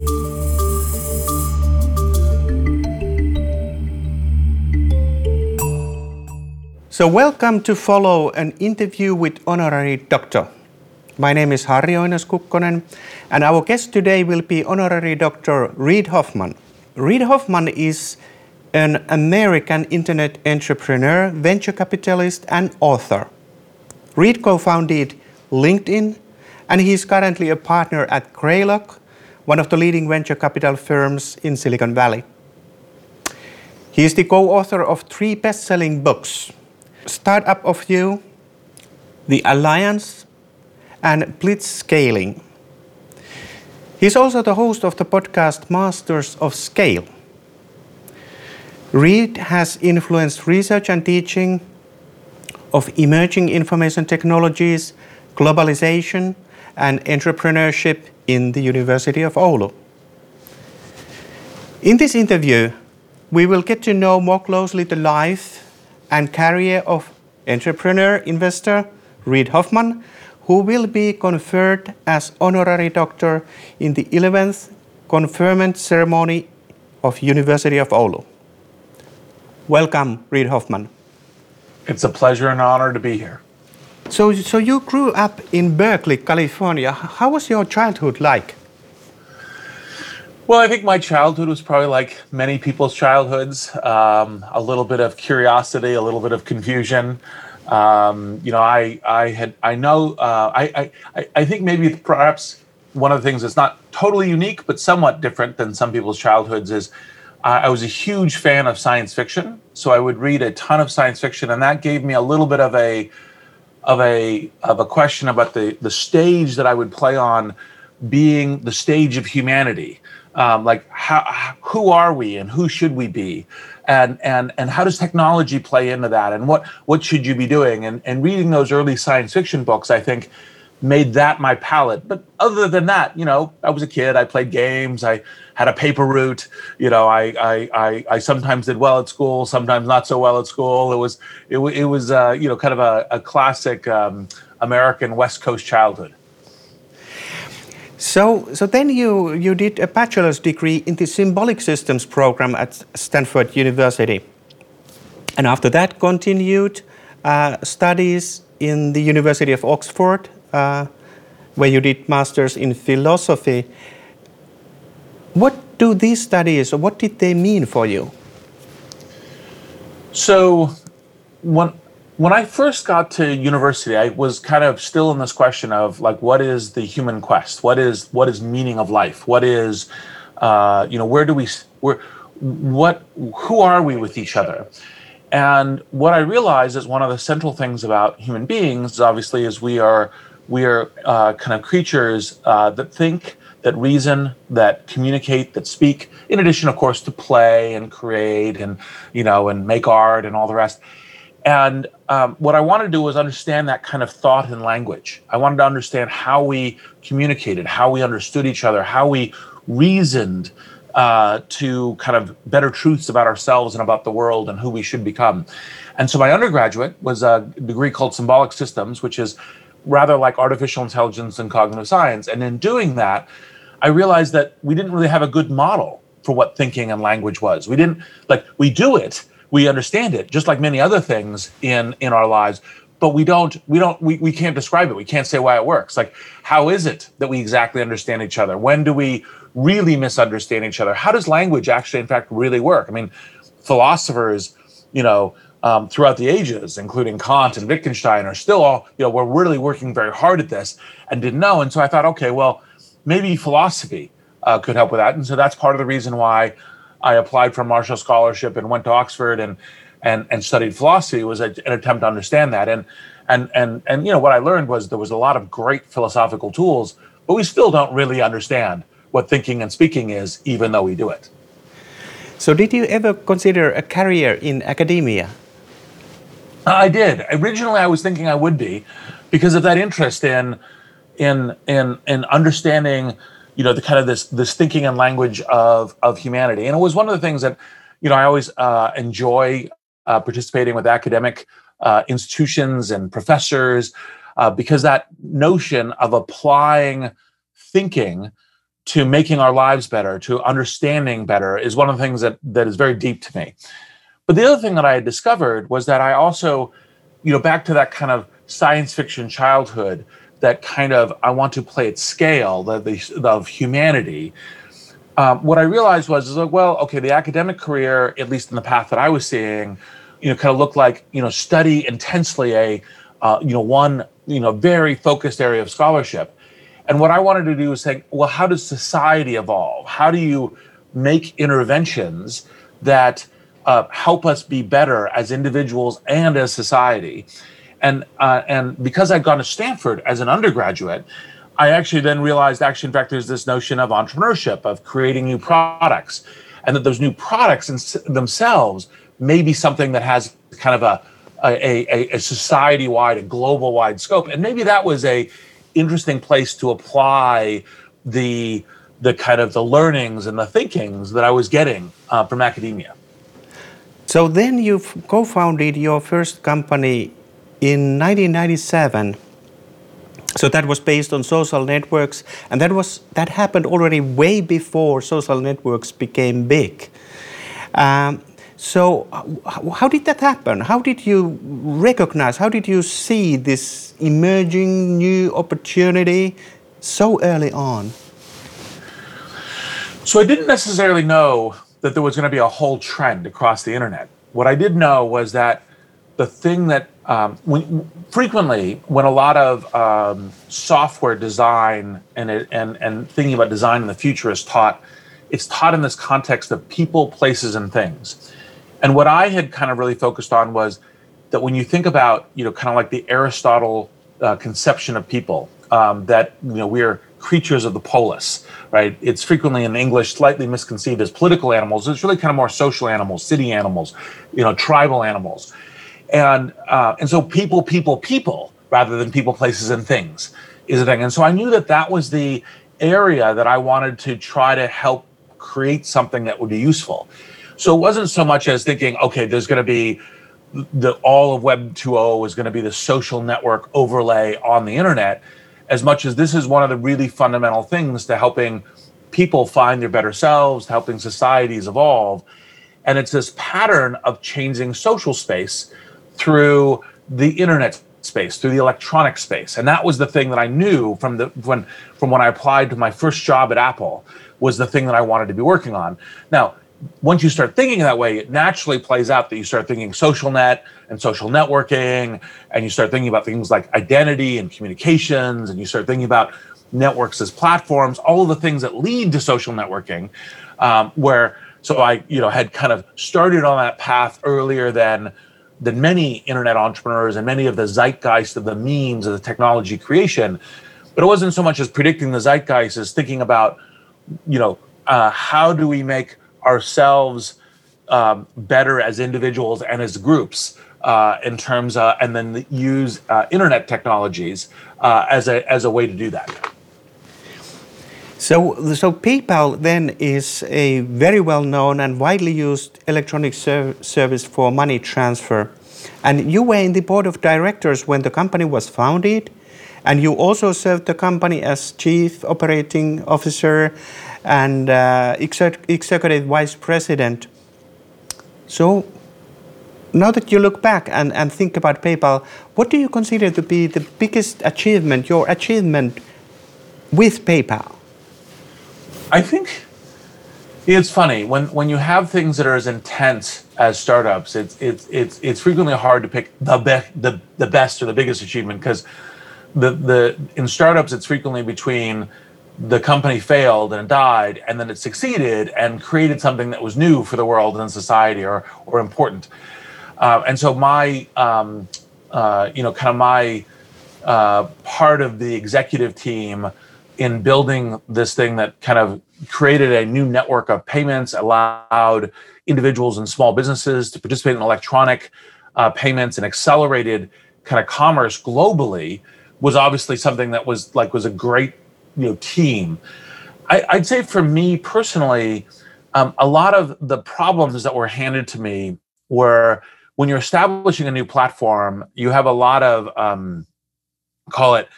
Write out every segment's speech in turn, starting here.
So, welcome to follow an interview with honorary doctor. My name is Harri Oinas-Kukkonen, and our guest today will be honorary Dr. Reid Hoffman. Reid Hoffman is an American internet entrepreneur, venture capitalist, and author. Reid co founded LinkedIn, and he is currently a partner at Greylock, one of the leading venture capital firms in Silicon Valley. He is the co author of three best selling books Startup of You, The Alliance, and Blitzscaling. He's also the host of the podcast Masters of Scale. Reid has influenced research and teaching of emerging information technologies, globalization, and entrepreneurship in the University of Oulu. In this interview, we will get to know more closely the life and career of entrepreneur investor Reid Hoffman, who will be conferred as honorary doctor in the 11th conferment ceremony of University of Oulu. Welcome, Reid Hoffman. It's a pleasure and honor to be here. So, so you grew up in Berkeley, California. How was your childhood like? Well, I think my childhood was probably like many people's childhoods um, a little bit of curiosity, a little bit of confusion. Um, you know, I, I had, I know, uh, I, I, I think maybe perhaps one of the things that's not totally unique, but somewhat different than some people's childhoods is uh, I was a huge fan of science fiction. So I would read a ton of science fiction, and that gave me a little bit of a, of a, of a question about the, the stage that I would play on being the stage of humanity. Um, like how, who are we and who should we be? And and and how does technology play into that? And what what should you be doing? And and reading those early science fiction books i think made that my palette but other than that you know i was a kid i played games i had a paper route you know i i i, I sometimes did well at school sometimes not so well at school. It was it, it was uh, you know kind of a, a classic um, american west coast childhood. So, so then you, you did a bachelor's degree in the symbolic systems program at Stanford University. And after that, continued uh, studies in the University of Oxford, uh, where you did masters in philosophy. What do these studies, what did they mean for you? So, when when I first got to university, I was kind of still in this question of like, what is the human quest? What is what is meaning of life? What is, uh, you know, where do we where what who are we with each other? And what I realized is one of the central things about human beings, obviously, is we are we are uh, kind of creatures uh, that think, that reason, that communicate, that speak. In addition, of course, to play and create and you know and make art and all the rest. And um, what I wanted to do was understand that kind of thought and language. I wanted to understand how we communicated, how we understood each other, how we reasoned uh, to kind of better truths about ourselves and about the world and who we should become. And so my undergraduate was a degree called symbolic systems, which is rather like artificial intelligence and cognitive science. And in doing that, I realized that we didn't really have a good model for what thinking and language was. We didn't like we do it, we understand it just like many other things in in our lives but we don't we don't we, we can't describe it. We can't say why it works. Like how is it that we exactly understand each other? When do we really misunderstand each other? How does language actually in fact really work? I mean philosophers you know um, throughout the ages including kant and wittgenstein are still all you know we're really working very hard at this and didn't know and so i thought okay well maybe philosophy uh, could help with that and so that's part of the reason why I applied for a Marshall Scholarship and went to Oxford and and and studied philosophy was an attempt to understand that and and and and you know what I learned was there was a lot of great philosophical tools, but we still don't really understand what thinking and speaking is, even though we do it. So, did you ever consider a career in academia? I did. Originally, I was thinking I would be, because of that interest in in in in understanding you know the kind of this this thinking and language of of humanity and it was one of the things that you know i always uh, enjoy uh, participating with academic uh, institutions and professors uh, because that notion of applying thinking to making our lives better, to understanding better, is one of the things that that is very deep to me. But the other thing that I had discovered was that I also, you know, back to that kind of science fiction childhood, that kind of I want to play at scale, the, the of humanity. Um, what I realized was, is like, well, okay, the academic career, at least in the path that I was seeing, you know, kind of looked like, you know, study intensely a, uh, you know, one, you know, very focused area of scholarship. And what I wanted to do was say, well, how does society evolve? How do you make interventions that uh, help us be better as individuals and as society? And uh, and because I'd gone to Stanford as an undergraduate, I actually then realized, actually, in fact, there's this notion of entrepreneurship, of creating new products, and that those new products in themselves may be something that has kind of a a, a, a society-wide, a global-wide scope, and maybe that was a interesting place to apply the the kind of the learnings and the thinkings that I was getting uh, from academia. So then you co-founded your first company in 1997 so that was based on social networks and that was that happened already way before social networks became big. Um, so how did that happen? How did you recognize how did you see this emerging new opportunity so early on? So i didn't necessarily know that there was going to be a whole trend across the internet what i did know was that the thing that um, when, frequently when a lot of um, software design and, it, and and thinking about design in the future is taught, it's taught in this context of people, places, and things. And what I had kind of really focused on was that when you think about you know kind of like the Aristotle uh, conception of people, um, that you know we're creatures of the polis, right? It's frequently in English slightly misconceived as political animals. It's really kind of more social animals, city animals, you know, tribal animals and uh, and so people, people, people, rather than people, places, and things is a thing. And so I knew that that was the area that I wanted to try to help create something that would be useful. So it wasn't so much as thinking, okay, there's going to be the all of Web 2.0 is going to be the social network overlay on the internet, as much as this is one of the really fundamental things to helping people find their better selves, helping societies evolve. And it's this pattern of changing social space through the internet space, through the electronic space. And that was the thing that I knew from the when from when I applied to my first job at Apple was the thing that I wanted to be working on. Now, once you start thinking that way, it naturally plays out that you start thinking social net and social networking, and you start thinking about things like identity and communications, and you start thinking about networks as platforms, all of the things that lead to social networking. Um, where so I, you know, had kind of started on that path earlier than than many internet entrepreneurs and many of the zeitgeist of the memes of the technology creation. But it wasn't so much as predicting the zeitgeist as thinking about, you know, uh, how do we make ourselves um, better as individuals and as groups uh, in terms of, and then use uh, internet technologies uh, as a as a way to do that. So, so PayPal then is a very well known and widely used electronic ser service for money transfer. And you were in the board of directors when the company was founded, and you also served the company as chief operating officer and uh, executive vice president. So, now that you look back and, and think about PayPal, what do you consider to be the biggest achievement, your achievement with PayPal? I think it's funny when when you have things that are as intense as startups. It's it's it's it's frequently hard to pick the best the the best or the biggest achievement because the the in startups it's frequently between the company failed and died and then it succeeded and created something that was new for the world and society or or important. Uh, and so my um, uh, you know kind of my uh, part of the executive team in building this thing that kind of created a new network of payments, allowed individuals and small businesses to participate in electronic uh, payments and accelerated kind of commerce globally was obviously something that was like was a great you know team. I, would say for me personally, um, a lot of the problems that were handed to me were when you're establishing a new platform, you have a lot of um, call it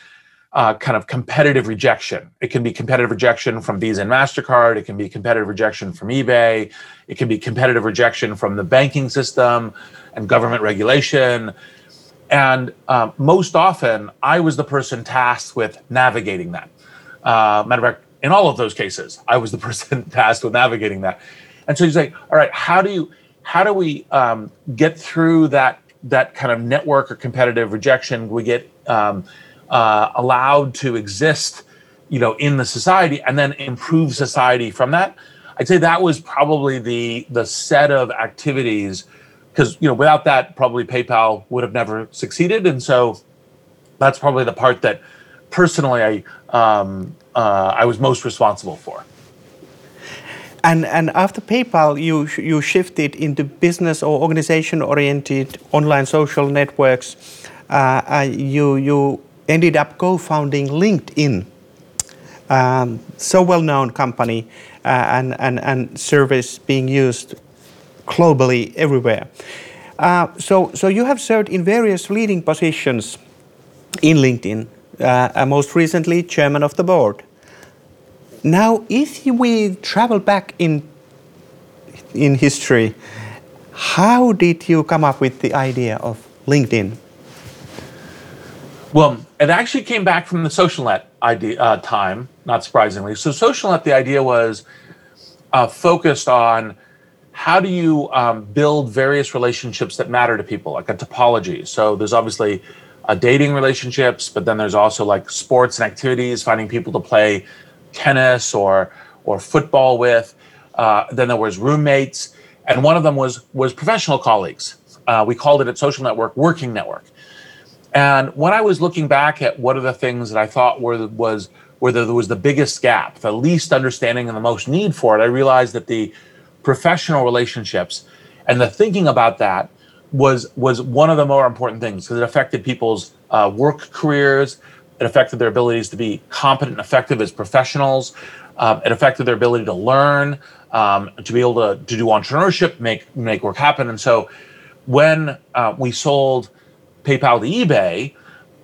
uh, kind of competitive rejection. It can be competitive rejection from Visa and MasterCard. It can be competitive rejection from eBay. It can be competitive rejection from the banking system and government regulation. And um, most often, I was the person tasked with navigating that. Uh, matter of fact, in all of those cases, I was the person tasked with navigating that. And so you say, all right, how do you, how do we um, get through that that kind of network or competitive rejection? We get um, uh, allowed to exist, you know, in the society, and then improve society from that. I'd say that was probably the the set of activities because you know without that probably PayPal would have never succeeded, and so that's probably the part that personally I um, uh, I was most responsible for. And and after PayPal, you you shifted into business or organization oriented online social networks. Uh, uh, you you ended up co-founding LinkedIn, um, so well known company uh, and and and service being used globally everywhere. Uh, so so you have served in various leading positions in LinkedIn. Uh, most recently, chairman of the board. Now, if we travel back in in history, how did you come up with the idea of LinkedIn? Well, it actually came back from the SocialNet idea uh, time, not surprisingly. So, SocialNet, the idea was uh, focused on how do you um, build various relationships that matter to people, like a topology. So, there's obviously uh, dating relationships, but then there's also like sports and activities, finding people to play tennis or or football with. Uh, then there was roommates, and one of them was was professional colleagues. Uh, we called it at Social Network Working Network. And when I was looking back at what are the things that I thought were was where there was the biggest gap, the least understanding, and the most need for it, I realized that the professional relationships and the thinking about that was was one of the more important things because it affected people's uh, work careers, it affected their abilities to be competent and effective as professionals. Um, it affected their ability to learn, um, to be able to, to do entrepreneurship, make make work happen. And so, when uh, we sold PayPal to eBay,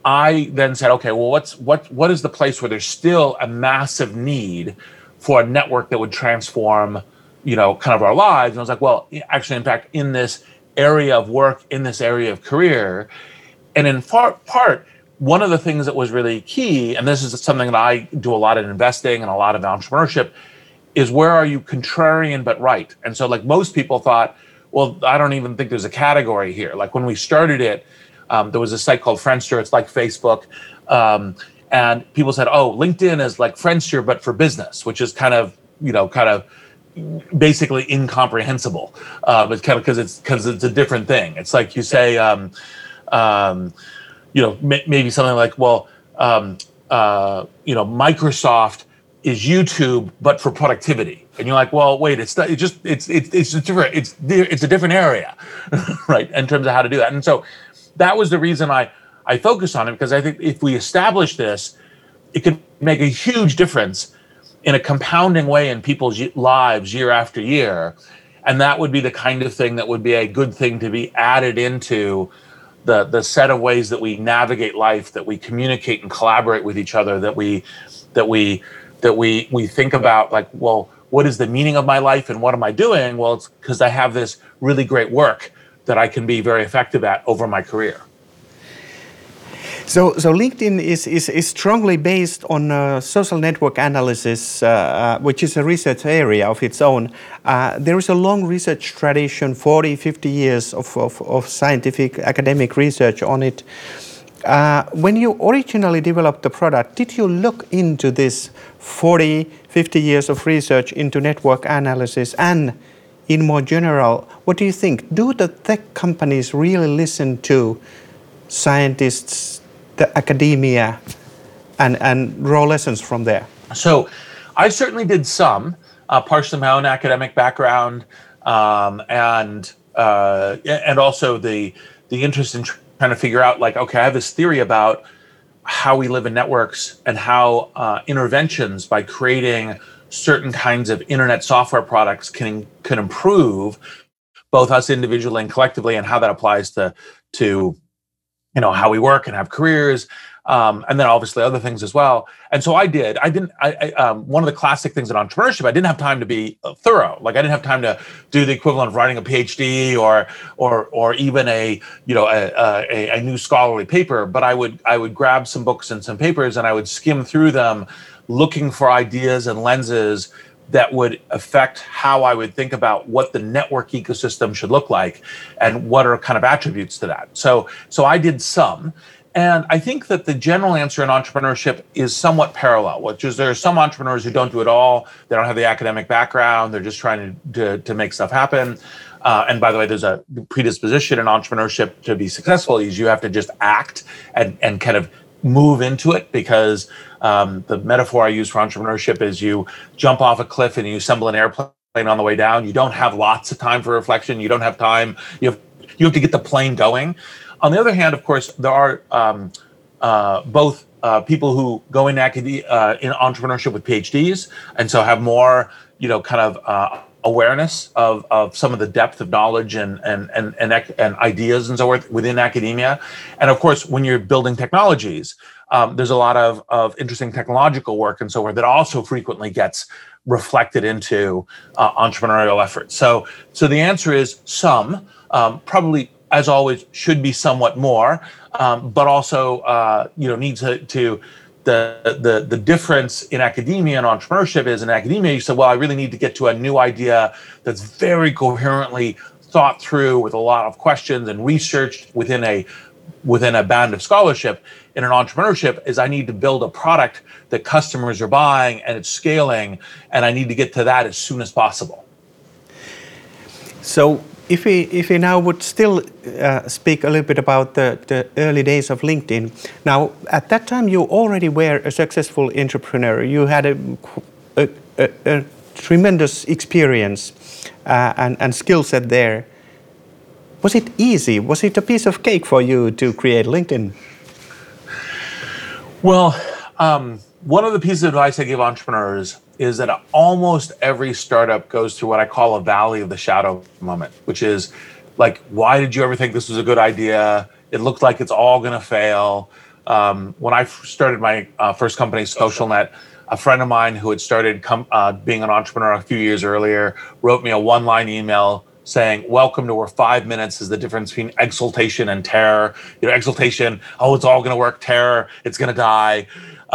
I then said, okay, well, what's what what is the place where there's still a massive need for a network that would transform, you know, kind of our lives? And I was like, well, actually, in fact, in this area of work, in this area of career, and in part part one of the things that was really key, and this is something that I do a lot in investing and a lot of entrepreneurship, is where are you contrarian but right? And so, like most people thought, well, I don't even think there's a category here. Like when we started it, um, there was a site called Friendster. It's like Facebook. Um, and people said, oh, LinkedIn is like Friendster, but for business, which is kind of, you know, kind of basically incomprehensible. Uh, but kind of because it's because it's a different thing. It's like you say, um, um, you know, maybe something like, well, um, uh, you know, Microsoft is YouTube, but for productivity. And you're like, well, wait, it's not, just, it's, it's, it's a different, it's, it's a different area, right? In terms of how to do that. And so that was the reason I, I focus on it because I think if we establish this, it could make a huge difference in a compounding way in people's lives year after year. And that would be the kind of thing that would be a good thing to be added into the the set of ways that we navigate life, that we communicate and collaborate with each other, that we that we that we we think about like, well, what is the meaning of my life and what am I doing? Well, it's because I have this really great work that I can be very effective at over my career. So, so LinkedIn is, is, is strongly based on uh, social network analysis, uh, uh, which is a research area of its own. Uh, there is a long research tradition, 40, 50 years of, of, of scientific academic research on it. Uh, when you originally developed the product, did you look into this 40, 50 years of research into network analysis and in more general, what do you think? Do the tech companies really listen to scientists, the academia and, and draw lessons from there? So I certainly did some, uh, partially my own academic background um, and uh, and also the the interest in trying to figure out like okay I have this theory about how we live in networks and how uh, interventions by creating certain kinds of internet software products can can improve both us individually and collectively and how that applies to to you know how we work and have careers um, and then obviously other things as well. And so I did. I didn't. I, I um, one of the classic things in entrepreneurship. I didn't have time to be uh, thorough. Like I didn't have time to do the equivalent of writing a PhD or or or even a you know a, a, a new scholarly paper. But I would I would grab some books and some papers and I would skim through them, looking for ideas and lenses that would affect how I would think about what the network ecosystem should look like and what are kind of attributes to that. So so I did some and I think that the general answer in entrepreneurship is somewhat parallel, which is there are some entrepreneurs who don't do it all. They don't have the academic background. They're just trying to, to, to make stuff happen. Uh, and by the way, there's a predisposition in entrepreneurship to be successful is you have to just act and, and kind of move into it because um, the metaphor I use for entrepreneurship is you jump off a cliff and you assemble an airplane on the way down. You don't have lots of time for reflection. You don't have time. You have you have to get the plane going. On the other hand, of course, there are um, uh, both uh, people who go in academia uh, in entrepreneurship with PhDs, and so have more, you know, kind of uh, awareness of, of some of the depth of knowledge and and and and, and ideas and so forth within academia. And of course, when you're building technologies, um, there's a lot of of interesting technological work and so forth that also frequently gets reflected into uh, entrepreneurial efforts. So so the answer is some. Um, probably as always, should be somewhat more, um, but also uh, you know needs to, to the, the the difference in academia and entrepreneurship is in academia you said well i really need to get to a new idea that's very coherently thought through with a lot of questions and researched within a within a band of scholarship. In an entrepreneurship is i need to build a product that customers are buying and it's scaling and i need to get to that as soon as possible. So if we if we now would still uh, speak a little bit about the, the early days of LinkedIn. Now, at that time, you already were a successful entrepreneur. You had a, a, a, a tremendous experience uh, and, and skill set there. Was it easy? Was it a piece of cake for you to create LinkedIn? Well, um, one of the pieces of advice I give entrepreneurs is that almost every startup goes through what I call a valley of the shadow moment, which is like, why did you ever think this was a good idea? It looked like it's all going to fail. Um, when I started my uh, first company, SocialNet, a friend of mine who had started com- uh, being an entrepreneur a few years earlier wrote me a one line email saying, Welcome to where five minutes is the difference between exultation and terror. You know, exultation, oh, it's all going to work, terror, it's going to die.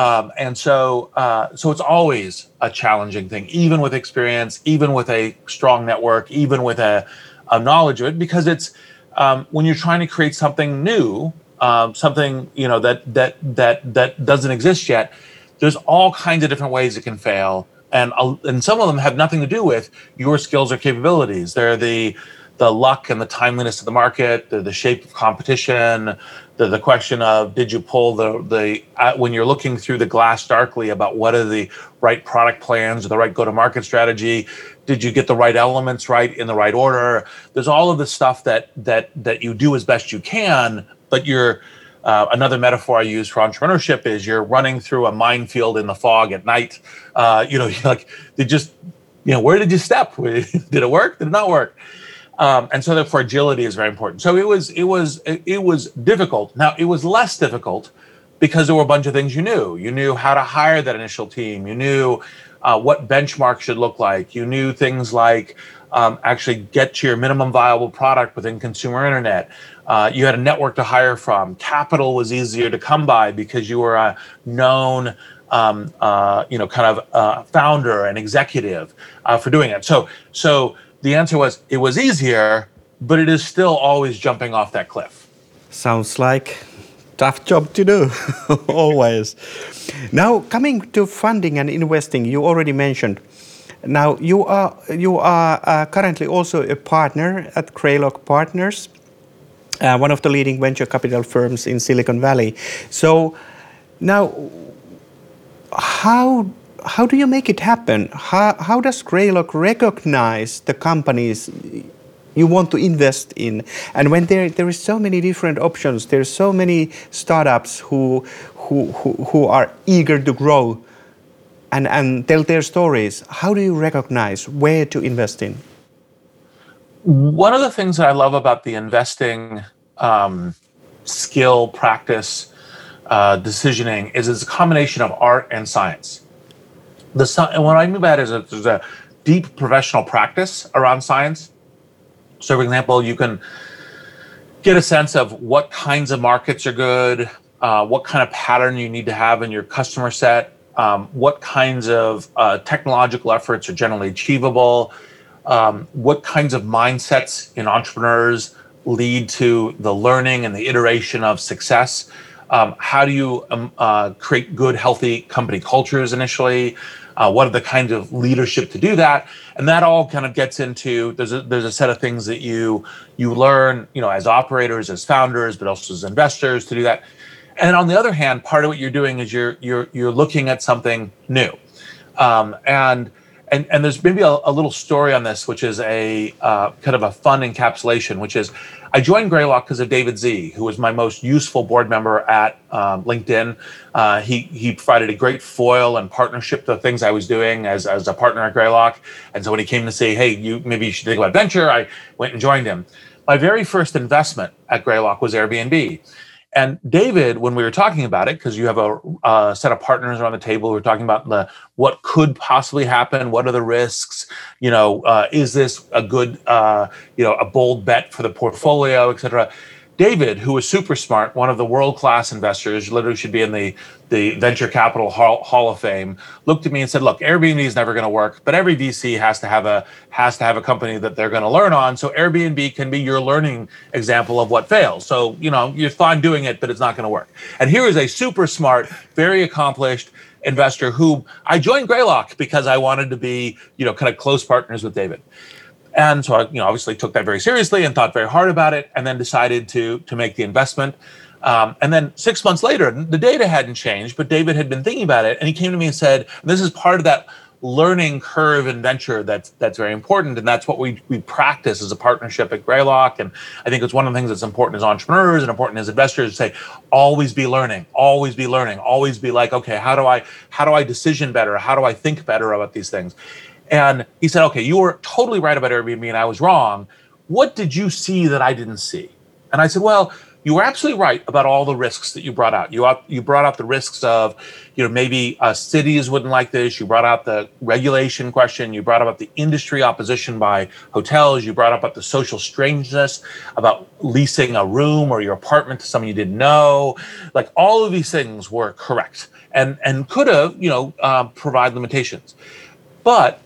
Um, and so, uh, so it's always a challenging thing, even with experience, even with a strong network, even with a, a knowledge of it, because it's um, when you're trying to create something new, um, something you know that that that that doesn't exist yet. There's all kinds of different ways it can fail, and uh, and some of them have nothing to do with your skills or capabilities. They're the the luck and the timeliness of the market, the, the shape of competition, the, the question of did you pull the the uh, when you're looking through the glass darkly about what are the right product plans or the right go to market strategy did you get the right elements right in the right order there's all of the stuff that that that you do as best you can but you're uh, another metaphor I use for entrepreneurship is you're running through a minefield in the fog at night. Uh, you know, like they just, you know, where did you step? did it work? Did it not work? Um, and so therefore agility is very important. So it was it was it was difficult. Now it was less difficult because there were a bunch of things you knew. You knew how to hire that initial team. You knew uh, what benchmarks should look like. You knew things like um, actually get to your minimum viable product within consumer internet. Uh, you had a network to hire from. Capital was easier to come by because you were a known, um, uh, you know, kind of uh, founder and executive uh, for doing it. So, so the answer was it was easier, but it is still always jumping off that cliff. Sounds like tough job to do always. Now coming to funding and investing, you already mentioned. Now you are you are uh, currently also a partner at Greylock Partners, uh, one of the leading venture capital firms in Silicon Valley. So now, how how do you make it happen? How, how does Greylock recognize the companies you want to invest in? And when there, there is so many different options, there's so many startups who, who, who, who are eager to grow and, and tell their stories, how do you recognize where to invest in? One of the things that I love about the investing um, skill practice uh, decisioning is it's a combination of art and science. The and what I mean by that is a, there's a deep professional practice around science. So, for example, you can get a sense of what kinds of markets are good, uh, what kind of pattern you need to have in your customer set, um, what kinds of uh, technological efforts are generally achievable, um, what kinds of mindsets in entrepreneurs lead to the learning and the iteration of success. Um, how do you um, uh, create good, healthy company cultures initially? Uh, what are the kinds of leadership to do that? And that all kind of gets into there's a, there's a set of things that you you learn, you know, as operators, as founders, but also as investors to do that. And on the other hand, part of what you're doing is you're you're you're looking at something new, um, and and and there's maybe a, a, little story on this, which is a uh, kind of a fun encapsulation, which is I joined Greylock because of David Sze, who was my most useful board member at um, LinkedIn. Uh, he he provided a great foil and partnership to things I was doing as as a partner at Greylock. And so when he came to say, "Hey, you maybe you should think about venture," I went and joined him. My very first investment at Greylock was Airbnb. And David, when we were talking about it, because you have a, a, set of partners around the table, we are talking about the what could possibly happen, what are the risks, you know, uh, is this a good, uh, you know, a bold bet for the portfolio, et cetera. David, who is super smart, one of the world class investors, literally should be in the, the venture capital hall, hall of fame, looked at me and said, "Look, Airbnb is never going to work, but every VC has to have a has to have a company that they're going to learn on. So Airbnb can be your learning example of what fails. So you know you're fine doing it, but it's not going to work. And here is a super smart, very accomplished investor who I joined Greylock because I wanted to be you know kind of close partners with David." And so I, you know, obviously took that very seriously and thought very hard about it, and then decided to to make the investment. Um, and then six months later, the data hadn't changed, but David had been thinking about it, and he came to me and said, "This is part of that learning curve and venture that's that's very important, and that's what we we practice as a partnership at Greylock. And I think it's one of the things that's important as entrepreneurs and important as investors to say, always be learning, always be learning, always be like, okay, how do I how do I decision better? How do I think better about these things? And he said, okay, you were totally right about Airbnb and I was wrong. What did you see that I didn't see? And I said, well, you were absolutely right about all the risks that you brought out. You you brought out the risks of, you know, maybe uh, cities wouldn't like this. You brought out the regulation question. You brought up the industry opposition by hotels. You brought up the social strangeness about leasing a room or your apartment to someone you didn't know. Like all of these things were correct and and could have, you know, uh, provide limitations. But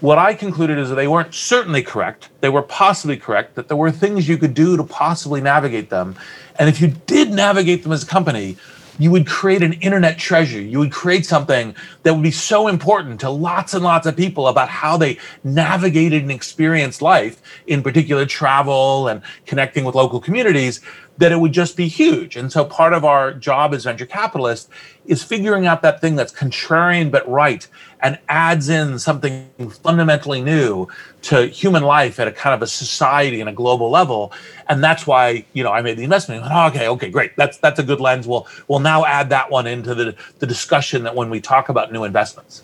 what I concluded is that they weren't certainly correct. They were possibly correct, that there were things you could do to possibly navigate them. And if you did navigate them as a company, you would create an internet treasure. You would create something that would be so important to lots and lots of people about how they navigated and experienced life, in particular travel and connecting with local communities, that it would just be huge. And so part of our job as venture capitalists is figuring out that thing that's contrarian but right and adds in something fundamentally new to human life at a kind of a society and a global level. And that's why, you know, I made the investment. Went, oh, okay, okay, great. That's that's a good lens. We'll we'll now add that one into the, the discussion that when we talk about new investments.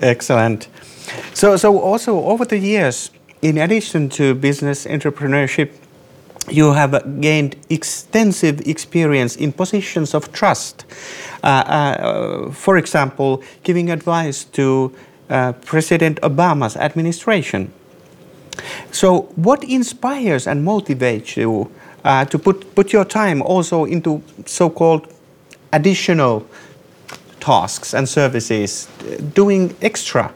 Excellent. So so also over the years, in addition to business entrepreneurship, you have gained extensive experience in positions of trust. Uh, uh, for example, giving advice to uh, President Obama's administration. So, what inspires and motivates you uh, to put, put your time also into so called additional tasks and services, doing extra?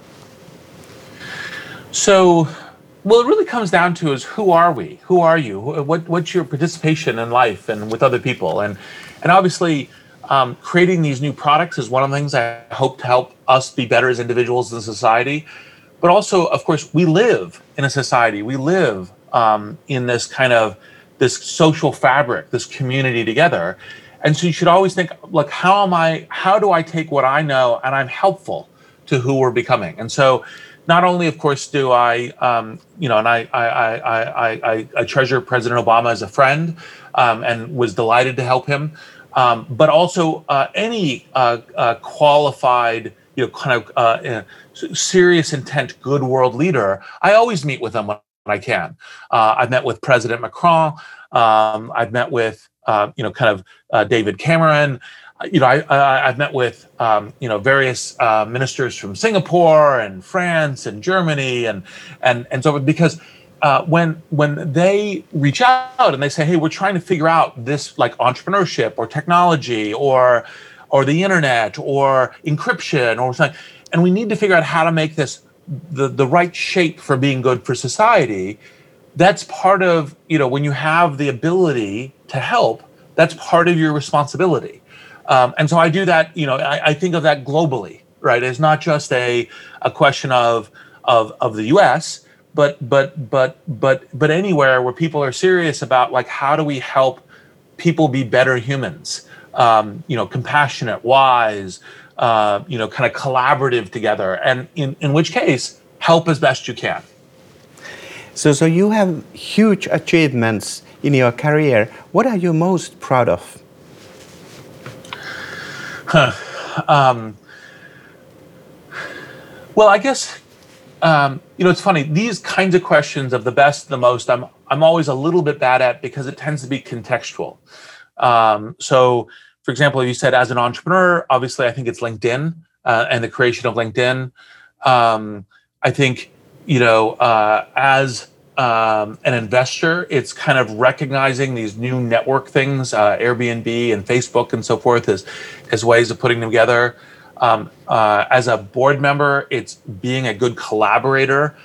So, well, it really comes down to is who are we? Who are you? What what's your participation in life and with other people? And and obviously, um, creating these new products is one of the things I hope to help us be better as individuals in society. But also, of course, we live in a society. We live um, in this kind of this social fabric, this community together. And so you should always think, like, how am I? How do I take what I know and I'm helpful to who we're becoming? And so not only, of course, do I, um, you know, and I, I, I, I, I, treasure President Obama as a friend um, and was delighted to help him, um, but also uh, any uh, uh, qualified, you know, kind of uh, serious intent, good world leader, I always meet with them when I can. Uh, I've met with President Macron. Um, I've met with uh, you know, kind of uh, David Cameron. You know, I, have met with, um, you know, various uh, ministers from Singapore and France and Germany and and and so on because uh, when when they reach out and they say, "Hey, we're trying to figure out this like entrepreneurship or technology or or the internet or encryption or something," and we need to figure out how to make this the the right shape for being good for society that's part of you know when you have the ability to help that's part of your responsibility um, and so i do that you know I, I, think of that globally right it's not just a, a question of, of of the us but but but but but anywhere where people are serious about like how do we help people be better humans um, you know compassionate wise uh, you know kind of collaborative together and in, in which case help as best you can so, so you have huge achievements in your career. What are you most proud of? Um, well, I guess um, you know it's funny. These kinds of questions of the best, the most, I'm I'm always a little bit bad at because it tends to be contextual. Um, so, for example, you said as an entrepreneur, obviously, I think it's LinkedIn uh, and the creation of LinkedIn. Um, I think you know, uh, as um, an investor, it's kind of recognizing these new network things, uh, Airbnb and Facebook and so forth, as as ways of putting them together. Um, uh, as a board member, it's being a good collaborator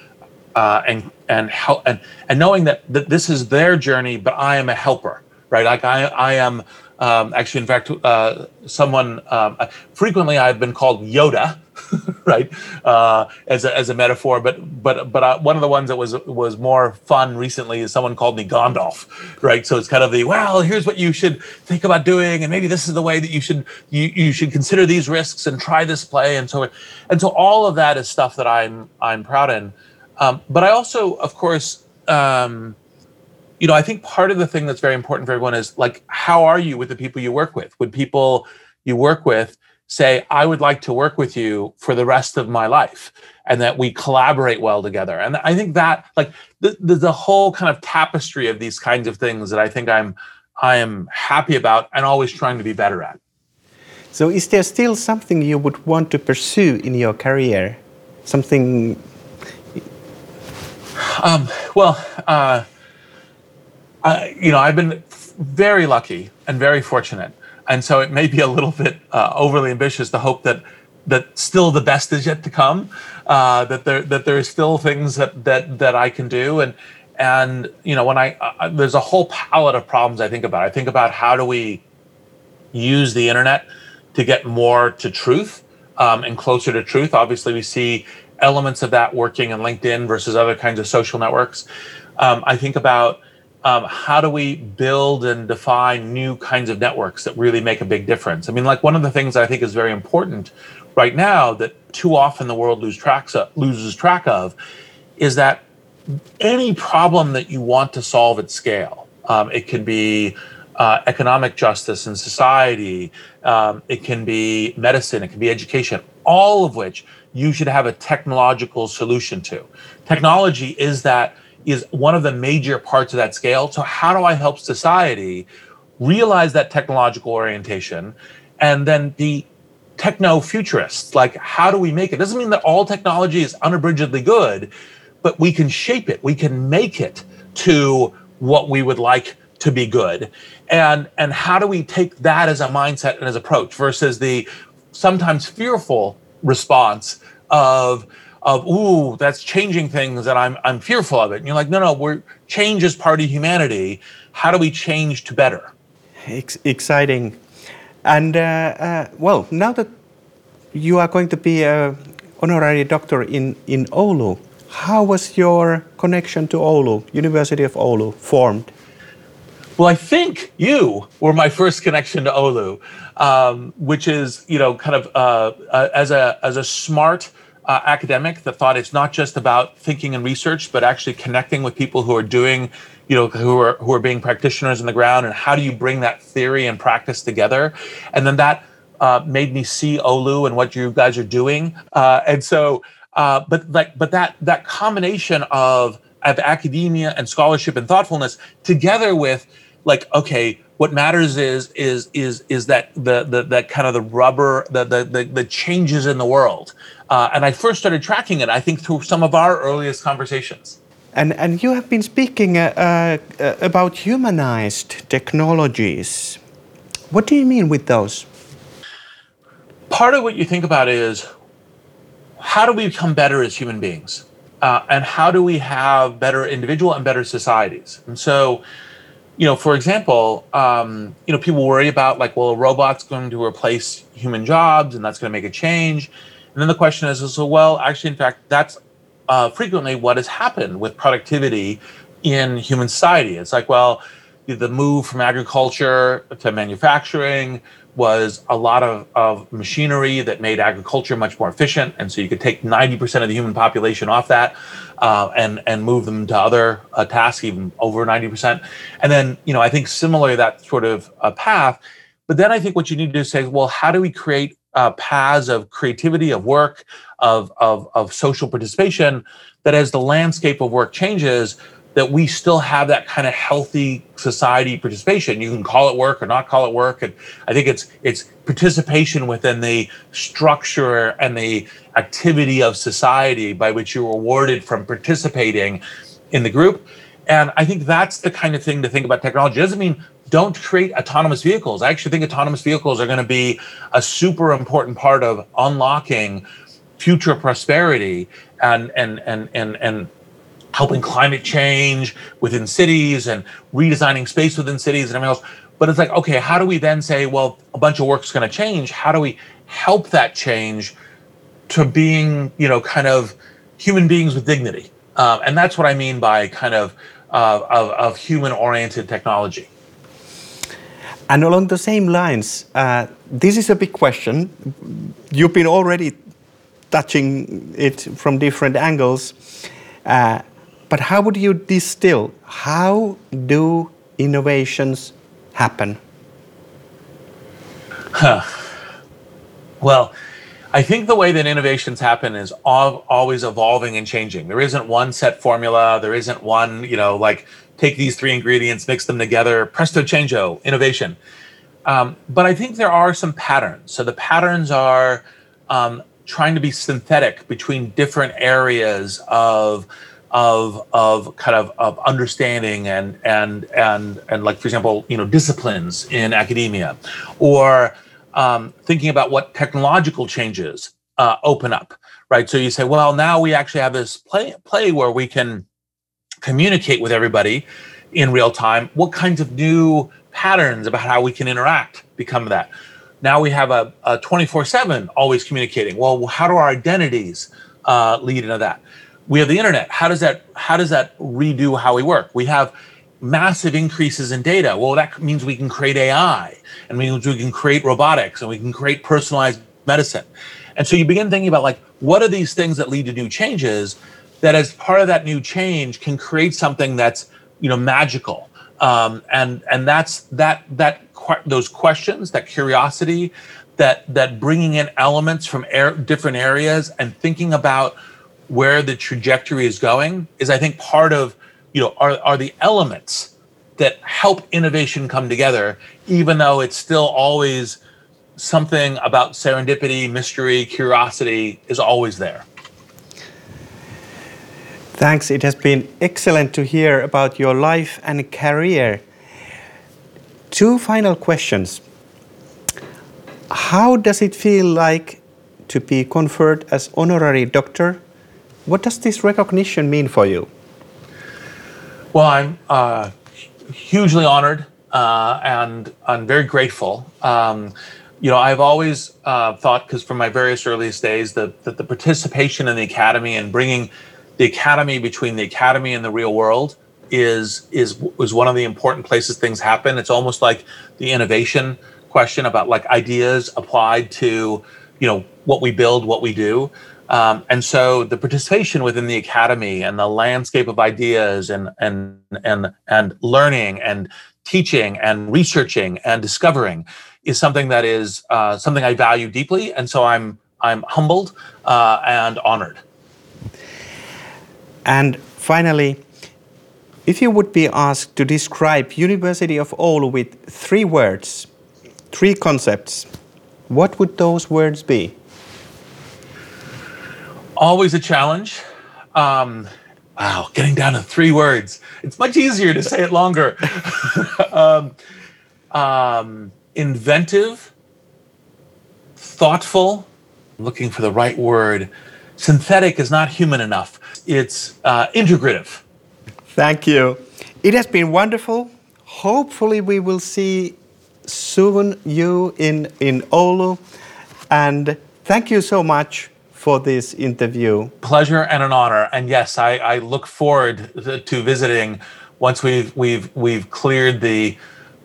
uh, and and help and and knowing that, that this is their journey, but I am a helper, right? Like I I am um, actually, in fact, uh, someone um, frequently I've been called Yoda, right, uh, as a, as a metaphor. But but but uh, one of the ones that was was more fun recently is someone called me Gandalf, right? So it's kind of the well, here's what you should think about doing, and maybe this is the way that you should you you should consider these risks and try this play, and so and so all of that is stuff that I'm I'm proud in. Um, but I also, of course. Um, you know, I think part of the thing that's very important for everyone is like, how are you with the people you work with? Would people you work with say, I would like to work with you for the rest of my life and that we collaborate well together? And I think that like the, the, the whole kind of tapestry of these kinds of things that I think I'm I am happy about and always trying to be better at. So is there still something you would want to pursue in your career? Something um, well, uh, uh, you know, I've been very lucky and very fortunate, and so it may be a little bit uh, overly ambitious to hope that that still the best is yet to come. Uh, that there that there is still things that that that I can do, and and you know, when I uh, there's a whole palette of problems I think about. I think about how do we use the internet to get more to truth um, and closer to truth. Obviously, we see elements of that working in LinkedIn versus other kinds of social networks. Um, I think about um, how do we build and define new kinds of networks that really make a big difference? I mean, like one of the things I think is very important right now that too often the world lose tracks of, loses track of is that any problem that you want to solve at scale, um, it can be uh, economic justice in society, um, it can be medicine, it can be education, all of which you should have a technological solution to. Technology is that is one of the major parts of that scale. So, how do I help society realize that technological orientation and then be techno futurists? Like, how do we make it? Doesn't mean that all technology is unabridgedly good, but we can shape it, we can make it to what we would like to be good. And, and how do we take that as a mindset and as approach versus the sometimes fearful response of of ooh that's changing things and i'm i'm fearful of it. And you're like no no we're change is part of humanity. How do we change to better? Ex- exciting. And uh, uh, well now that you are going to be a honorary doctor in in oulu how was your connection to oulu university of oulu formed? Well, I think you were my first connection to Oulu, um, which is, you know, kind of uh, uh, as a as a smart uh, academic the thought it's not just about thinking and research, but actually connecting with people who are doing, you know, who are who are being practitioners on the ground, and how do you bring that theory and practice together? And then that uh, made me see Oulu and what you guys are doing, uh, and so, uh, but like, but that that combination of of academia and scholarship and thoughtfulness together with like, okay, What matters is is is is that the the that kind of the rubber the the the, the changes in the world. Uh, and I first started tracking it, I think, through some of our earliest conversations. And and you have been speaking uh, uh, about humanized technologies. What do you mean with those? Part of what you think about is how do we become better as human beings? Uh, and how do we have better individual and better societies? And so, you know, for example, um, you know, people worry about like, well, a robot's going to replace human jobs, and that's going to make a change. And then the question is, so well, actually, in fact, that's uh, frequently what has happened with productivity in human society. It's like, well, the move from agriculture to manufacturing was a lot of, of machinery that made agriculture much more efficient. And so you could take 90% of the human population off that uh, and, and move them to other uh, tasks, even over 90%. And then, you know, I think similarly, that sort of a path. But then I think what you need to do is say, well, how do we create uh, paths of creativity, of work, of, of, of social participation that as the landscape of work changes, that we still have that kind of healthy society participation. You can call it work or not call it work, and I think it's it's participation within the structure and the activity of society by which you're rewarded from participating in the group. And I think that's the kind of thing to think about technology. It doesn't mean don't create autonomous vehicles. I actually think autonomous vehicles are going to be a super important part of unlocking future prosperity and and and and and helping climate change within cities and redesigning space within cities and everything else. But it's like, okay, how do we then say, well, a bunch of work's going to change? How do we help that change to being, you know, kind of human beings with dignity? Um, and that's what I mean by kind of uh, of, of human-oriented technology. And along the same lines, uh, this is a big question. You've been already touching it from different angles. Uh, but how would you distill? How do innovations happen? Huh. Well, I think the way that innovations happen is always evolving and changing. There isn't one set formula. There isn't one, you know, like take these three ingredients, mix them together, presto changeo, innovation. Um, but I think there are some patterns. So the patterns are um, trying to be synthetic between different areas of of of kind of of understanding and and and and like for example you know disciplines in academia or um, thinking about what technological changes uh, open up right so you say well now we actually have this play play where we can communicate with everybody in real time what kinds of new patterns about how we can interact become that now we have a, a 24-7 always communicating well how do our identities uh, lead into that we have the internet. How does that how does that redo how we work? We have massive increases in data. Well, that means we can create AI, and means we can create robotics, and we can create personalized medicine. And so you begin thinking about like what are these things that lead to new changes that as part of that new change can create something that's you know magical. Um, and and that's that that those questions, that curiosity, that that bringing in elements from air, different areas and thinking about where the trajectory is going is I think part of, you know, are, are the elements that help innovation come together, even though it's still always something about serendipity, mystery, curiosity is always there. Thanks. It has been excellent to hear about your life and career. Two final questions. How does it feel like to be conferred as honorary doctor what does this recognition mean for you? Well, I'm uh, hugely honored uh, and I'm very grateful. Um, you know, I've always uh, thought, because from my various earliest days, that, that the participation in the academy and bringing the academy between the academy and the real world is is is one of the important places things happen. It's almost like the innovation question about like ideas applied to you know what we build, what we do. Um, and so the participation within the academy and the landscape of ideas and and and and learning and teaching and researching and discovering is something that is uh, something I value deeply, and so I'm I'm humbled uh, and honored. And finally, If you would be asked to describe University of Oulu with three words, three concepts, what would those words be? Always a challenge. Um, wow, getting down to three words. It's much easier to say it longer. um, um, inventive, thoughtful, looking for the right word. Synthetic is not human enough. It's uh, integrative. Thank you. It has been wonderful. Hopefully, we will see soon you in, in Oulu. And thank you so much for this interview. Pleasure and an honor. And yes, I, I look forward to visiting once we've, we've, we've cleared the,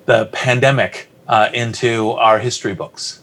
the pandemic uh, into our history books.